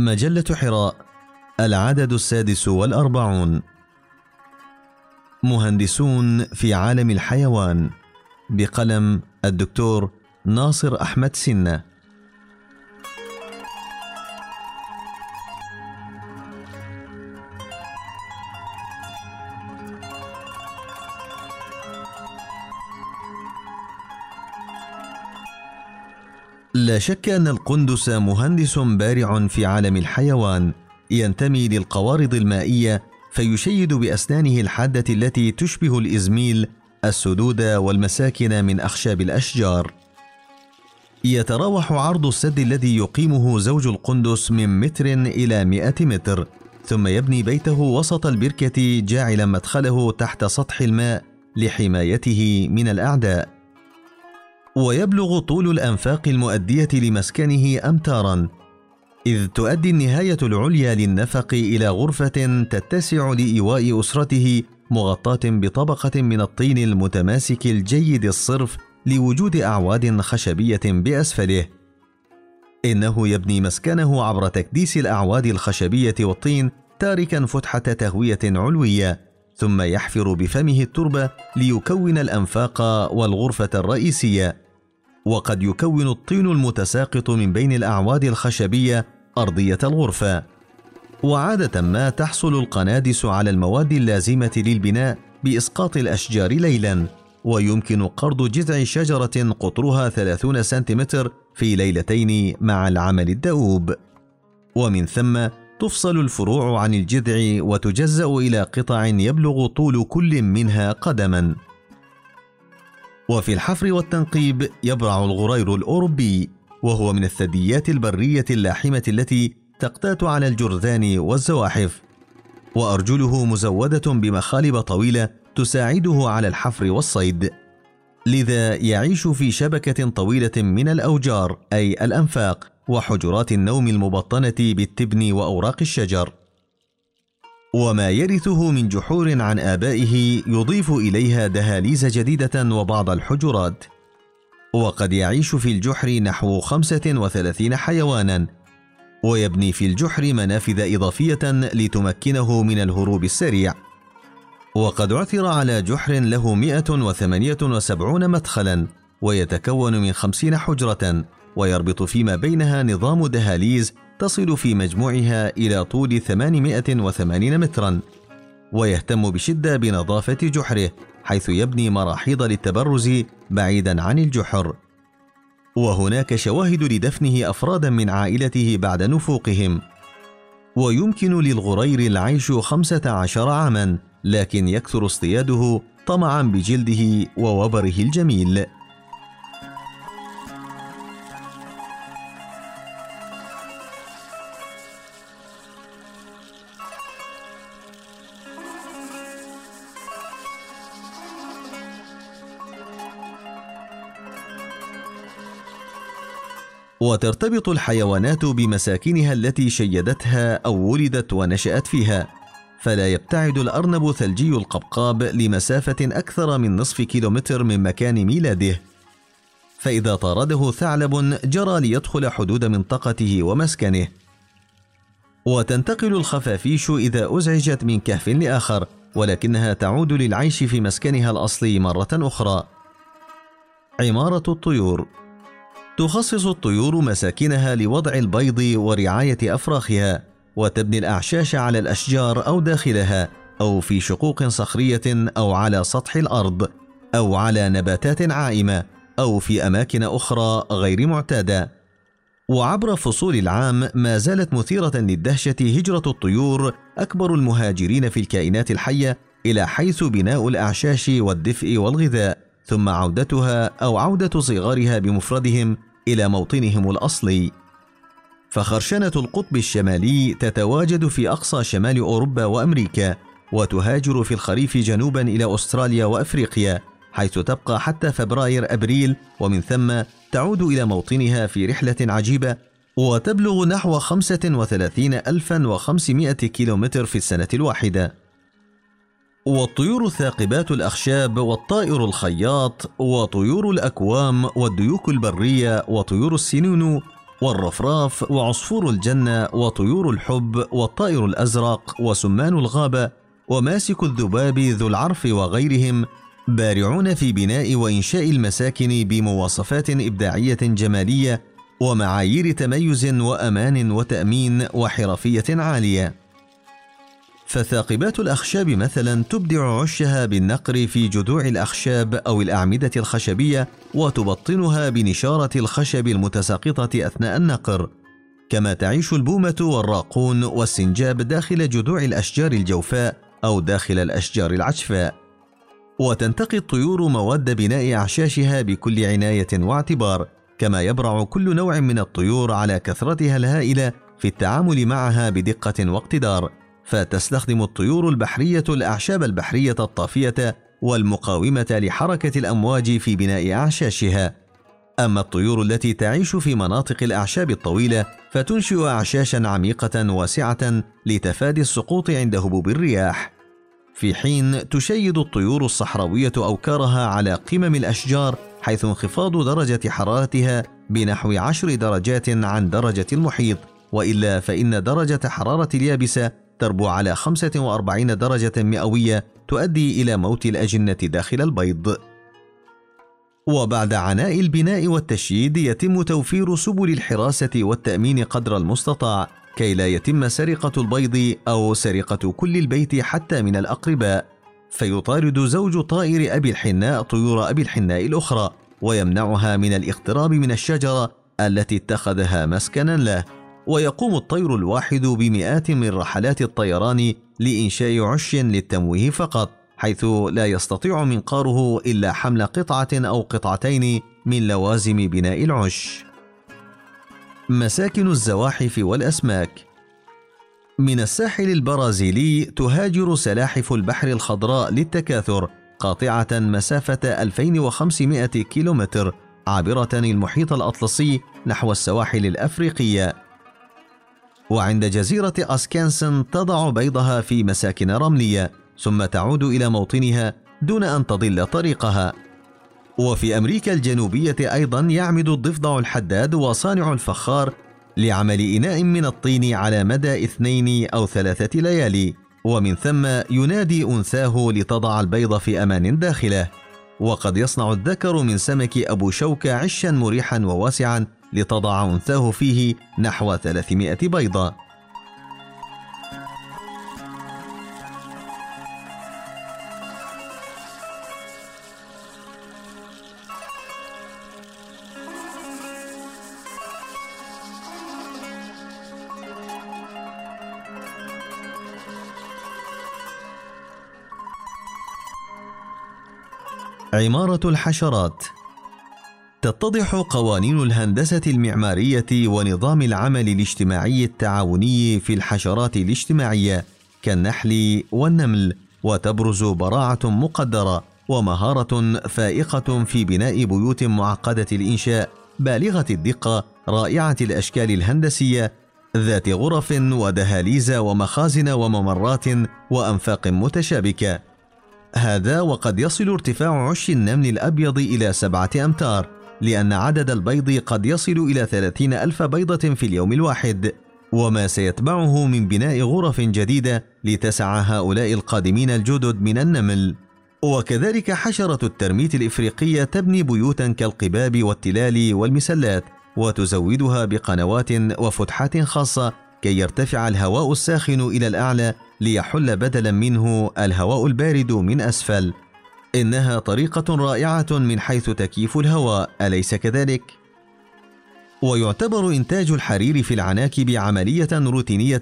مجلة حراء العدد السادس والأربعون. مهندسون في عالم الحيوان بقلم الدكتور ناصر أحمد سنة. لا شك أن القندس مهندس بارع في عالم الحيوان ينتمي للقوارض المائية فيشيد بأسنانه الحادة التي تشبه الإزميل السدود والمساكن من أخشاب الأشجار. يتراوح عرض السد الذي يقيمه زوج القندس من متر إلى مئة متر، ثم يبني بيته وسط البركة جاعلا مدخله تحت سطح الماء لحمايته من الأعداء. ويبلغ طول الأنفاق المؤدية لمسكنه أمتارا إذ تؤدي النهاية العليا للنفق إلى غرفة تتسع لإيواء أسرته مغطاة بطبقة من الطين المتماسك الجيد الصرف لوجود أعواد خشبية بأسفله. إنه يبني مسكنه عبر تكديس الأعواد الخشبية والطين تاركا فتحة تهوية علوية، ثم يحفر بفمه التربة ليكون الأنفاق والغرفة الرئيسية. وقد يكون الطين المتساقط من بين الأعواد الخشبية أرضية الغرفة. وعادة ما تحصل القنادس على المواد اللازمة للبناء بإسقاط الأشجار ليلا. ويمكن قرض جذع شجرة قطرها 30 سنتيمتر في ليلتين مع العمل الدؤوب. ومن ثم تفصل الفروع عن الجذع وتجزأ إلى قطع يبلغ طول كل منها قدما. وفي الحفر والتنقيب يبرع الغرير الأوروبي وهو من الثدييات البرية اللاحمة التي تقتات على الجرذان والزواحف. وأرجله مزودة بمخالب طويلة تساعده على الحفر والصيد. لذا يعيش في شبكة طويلة من الأوجار أي الأنفاق. وحجرات النوم المبطنة بالتبن وأوراق الشجر. وما يرثه من جحور عن آبائه يضيف إليها دهاليز جديدة وبعض الحجرات. وقد يعيش في الجحر نحو خمسة وثلاثين حيوانا ويبني في الجحر منافذ إضافية لتمكنه من الهروب السريع. وقد عثر على جحر له 178 مدخلا ويتكون من خمسين حجرة. ويربط فيما بينها نظام دهاليز تصل في مجموعها إلى طول 880 مترا ويهتم بشدة بنظافة جحره حيث يبني مراحيض للتبرز بعيدا عن الجحر. وهناك شواهد لدفنه أفرادا من عائلته بعد نفوقهم. ويمكن للغرير العيش خمسة عشر عاما لكن يكثر اصطياده طمعا بجلده ووبره الجميل. وترتبط الحيوانات بمساكنها التي شيدتها أو ولدت ونشأت فيها فلا يبتعد الأرنب ثلجي القبقاب لمسافة أكثر من نصف كيلومتر من مكان ميلاده. فإذا طارده ثعلب جرى ليدخل حدود منطقته ومسكنه. وتنتقل الخفافيش إذا أزعجت من كهف لآخر ولكنها تعود للعيش في مسكنها الأصلي مرة أخرى. عمارة الطيور تخصص الطيور مساكنها لوضع البيض ورعاية أفراخها، وتبني الأعشاش على الأشجار أو داخلها، أو في شقوق صخرية أو على سطح الأرض، أو على نباتات عائمة، أو في أماكن أخرى غير معتادة. وعبر فصول العام ما زالت مثيرة للدهشة هجرة الطيور أكبر المهاجرين في الكائنات الحية إلى حيث بناء الأعشاش والدفء والغذاء، ثم عودتها أو عودة صغارها بمفردهم إلى موطنهم الأصلي فخرشنة القطب الشمالي تتواجد في أقصى شمال أوروبا وأمريكا وتهاجر في الخريف جنوبا إلى أستراليا وأفريقيا حيث تبقى حتى فبراير أبريل ومن ثم تعود إلى موطنها في رحلة عجيبة وتبلغ نحو 35500 كيلومتر في السنة الواحدة. والطيور الثاقبات الأخشاب والطائر الخياط وطيور الأكوام والديوك البرية وطيور السنون والرفراف وعصفور الجنة وطيور الحب والطائر الأزرق وسمان الغابة وماسك الذباب ذو العرف وغيرهم بارعون في بناء وإنشاء المساكن بمواصفات إبداعية جمالية ومعايير تميز وأمان وتأمين وحرفية عالية. فثاقبات الأخشاب مثلا تبدع عشها بالنقر في جذوع الأخشاب أو الأعمدة الخشبية وتبطنها بنشارة الخشب المتساقطة أثناء النقر، كما تعيش البومة والراقون والسنجاب داخل جذوع الأشجار الجوفاء أو داخل الأشجار العشفاء. وتنتقي الطيور مواد بناء أعشاشها بكل عناية واعتبار، كما يبرع كل نوع من الطيور على كثرتها الهائلة في التعامل معها بدقة واقتدار، فتستخدم الطيور البحرية الأعشاب البحرية الطافية والمقاومة لحركة الأمواج في بناء أعشاشها. أما الطيور التي تعيش في مناطق الأعشاب الطويلة فتنشئ أعشاشا عميقة واسعة لتفادي السقوط عند هبوب الرياح. في حين تشيد الطيور الصحراوية أوكارها على قمم الأشجار حيث انخفاض درجة حرارتها بنحو عشر درجات عن درجة المحيط وإلا فإن درجة حرارة اليابسة تربو على 45 درجة مئوية تؤدي إلى موت الأجنة داخل البيض. وبعد عناء البناء والتشييد يتم توفير سبل الحراسة والتأمين قدر المستطاع كي لا يتم سرقة البيض أو سرقة كل البيت حتى من الأقرباء، فيطارد زوج طائر أبي الحناء طيور أبي الحناء الأخرى، ويمنعها من الاقتراب من الشجرة التي اتخذها مسكنا له، ويقوم الطير الواحد بمئات من رحلات الطيران لإنشاء عش للتمويه فقط، حيث لا يستطيع منقاره إلا حمل قطعة أو قطعتين من لوازم بناء العش. مساكن الزواحف والأسماك من الساحل البرازيلي تهاجر سلاحف البحر الخضراء للتكاثر قاطعة مسافة 2500 كيلومتر عابرة المحيط الأطلسي نحو السواحل الأفريقية وعند جزيرة أسكانسن تضع بيضها في مساكن رملية ثم تعود إلى موطنها دون أن تضل طريقها. وفي أمريكا الجنوبية أيضا يعمد الضفدع الحداد وصانع الفخار لعمل إناء من الطين على مدى اثنين أو ثلاثة ليالي ومن ثم ينادي أنثاه لتضع البيض في أمان داخله. وقد يصنع الذكر من سمك أبو شوكة عشا مريحا وواسعا لتضع أنثاه فيه نحو 300 بيضة. عمارة الحشرات. تتضح قوانين الهندسة المعمارية ونظام العمل الاجتماعي التعاوني في الحشرات الاجتماعية كالنحل والنمل وتبرز براعة مقدرة ومهارة فائقة في بناء بيوت معقدة الإنشاء بالغة الدقة رائعة الأشكال الهندسية ذات غرف ودهاليز ومخازن وممرات وأنفاق متشابكة. هذا وقد يصل ارتفاع عش النمل الأبيض إلى سبعة أمتار لأن عدد البيض قد يصل إلى ثلاثين ألف بيضة في اليوم الواحد. وما سيتبعه من بناء غرف جديدة لتسع هؤلاء القادمين الجدد من النمل. وكذلك حشرة الترميت الإفريقية تبني بيوتا كالقباب والتلال والمسلات وتزودها بقنوات وفتحات خاصة كي يرتفع الهواء الساخن إلى الأعلى ليحل بدلا منه الهواء البارد من أسفل. إنها طريقة رائعة من حيث تكييف الهواء أليس كذلك؟ ويعتبر إنتاج الحرير في العناكب عملية روتينية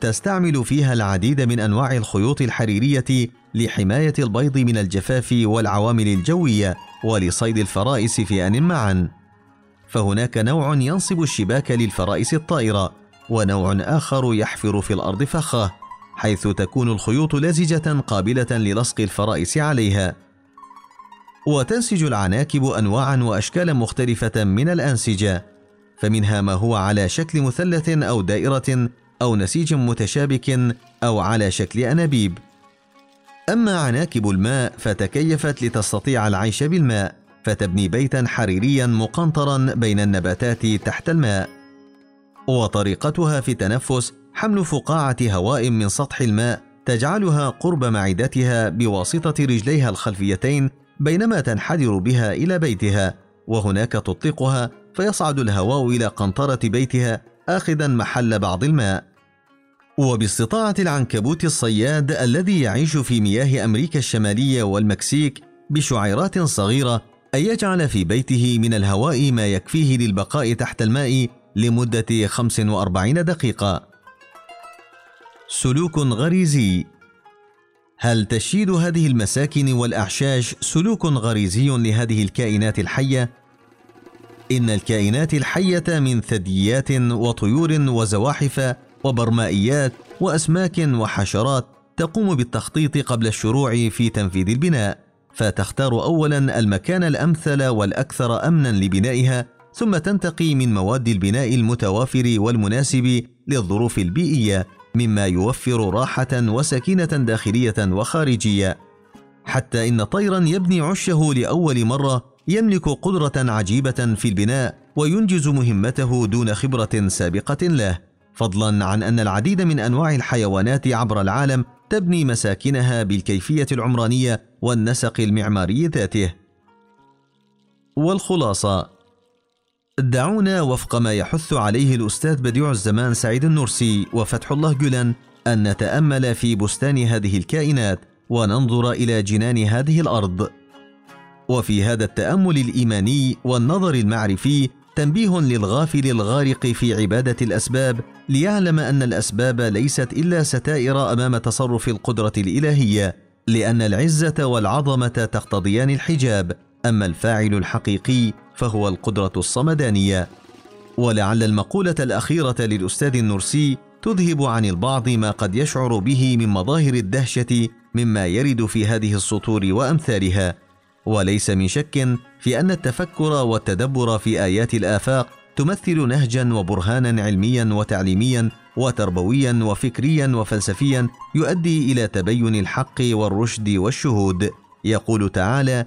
تستعمل فيها العديد من أنواع الخيوط الحريرية لحماية البيض من الجفاف والعوامل الجوية ولصيد الفرائس في آن معا. فهناك نوع ينصب الشباك للفرائس الطائرة، ونوع آخر يحفر في الأرض فخة، حيث تكون الخيوط لزجة قابلة للصق الفرائس عليها. وتنسج العناكب أنواعا وأشكالا مختلفة من الأنسجة، فمنها ما هو على شكل مثلث أو دائرة أو نسيج متشابك أو على شكل أنابيب. أما عناكب الماء فتكيفت لتستطيع العيش بالماء، فتبني بيتا حريريا مقنطرا بين النباتات تحت الماء. وطريقتها في التنفس حمل فقاعة هواء من سطح الماء تجعلها قرب معدتها بواسطة رجليها الخلفيتين بينما تنحدر بها إلى بيتها وهناك تطلقها فيصعد الهواء إلى قنطرة بيتها آخذا محل بعض الماء وباستطاعة العنكبوت الصياد الذي يعيش في مياه أمريكا الشمالية والمكسيك بشعيرات صغيرة أن يجعل في بيته من الهواء ما يكفيه للبقاء تحت الماء لمدة 45 دقيقة. سلوك غريزي هل تشييد هذه المساكن والأعشاش سلوك غريزي لهذه الكائنات الحية؟ إن الكائنات الحية من ثدييات وطيور وزواحف وبرمائيات وأسماك وحشرات تقوم بالتخطيط قبل الشروع في تنفيذ البناء، فتختار أولا المكان الأمثل والأكثر أمنا لبنائها، ثم تنتقي من مواد البناء المتوافر والمناسب للظروف البيئية، مما يوفر راحة وسكينة داخلية وخارجية. حتى إن طيرا يبني عشه لأول مرة يملك قدرة عجيبة في البناء وينجز مهمته دون خبرة سابقة له، فضلا عن أن العديد من أنواع الحيوانات عبر العالم تبني مساكنها بالكيفية العمرانية والنسق المعماري ذاته. والخلاصة دعونا وفق ما يحث عليه الأستاذ بديع الزمان سعيد النرسي وفتح الله جولان أن نتأمل في بستان هذه الكائنات وننظر إلى جنان هذه الأرض. وفي هذا التأمل الإيماني والنظر المعرفي تنبيه للغافل الغارق في عبادة الأسباب ليعلم أن الأسباب ليست إلا ستائر أمام تصرف القدرة الإلهية، لأن العزة والعظمة تقتضيان الحجاب، أما الفاعل الحقيقي فهو القدرة الصمدانية. ولعل المقولة الأخيرة للأستاذ النرسي تذهب عن البعض ما قد يشعر به من مظاهر الدهشة مما يرد في هذه السطور وأمثالها. وليس من شك في أن التفكر والتدبر في آيات الآفاق تمثل نهجا وبرهانا علميا وتعليميا وتربويا وفكريا وفلسفيا يؤدي إلى تبين الحق والرشد والشهود يقول تعالى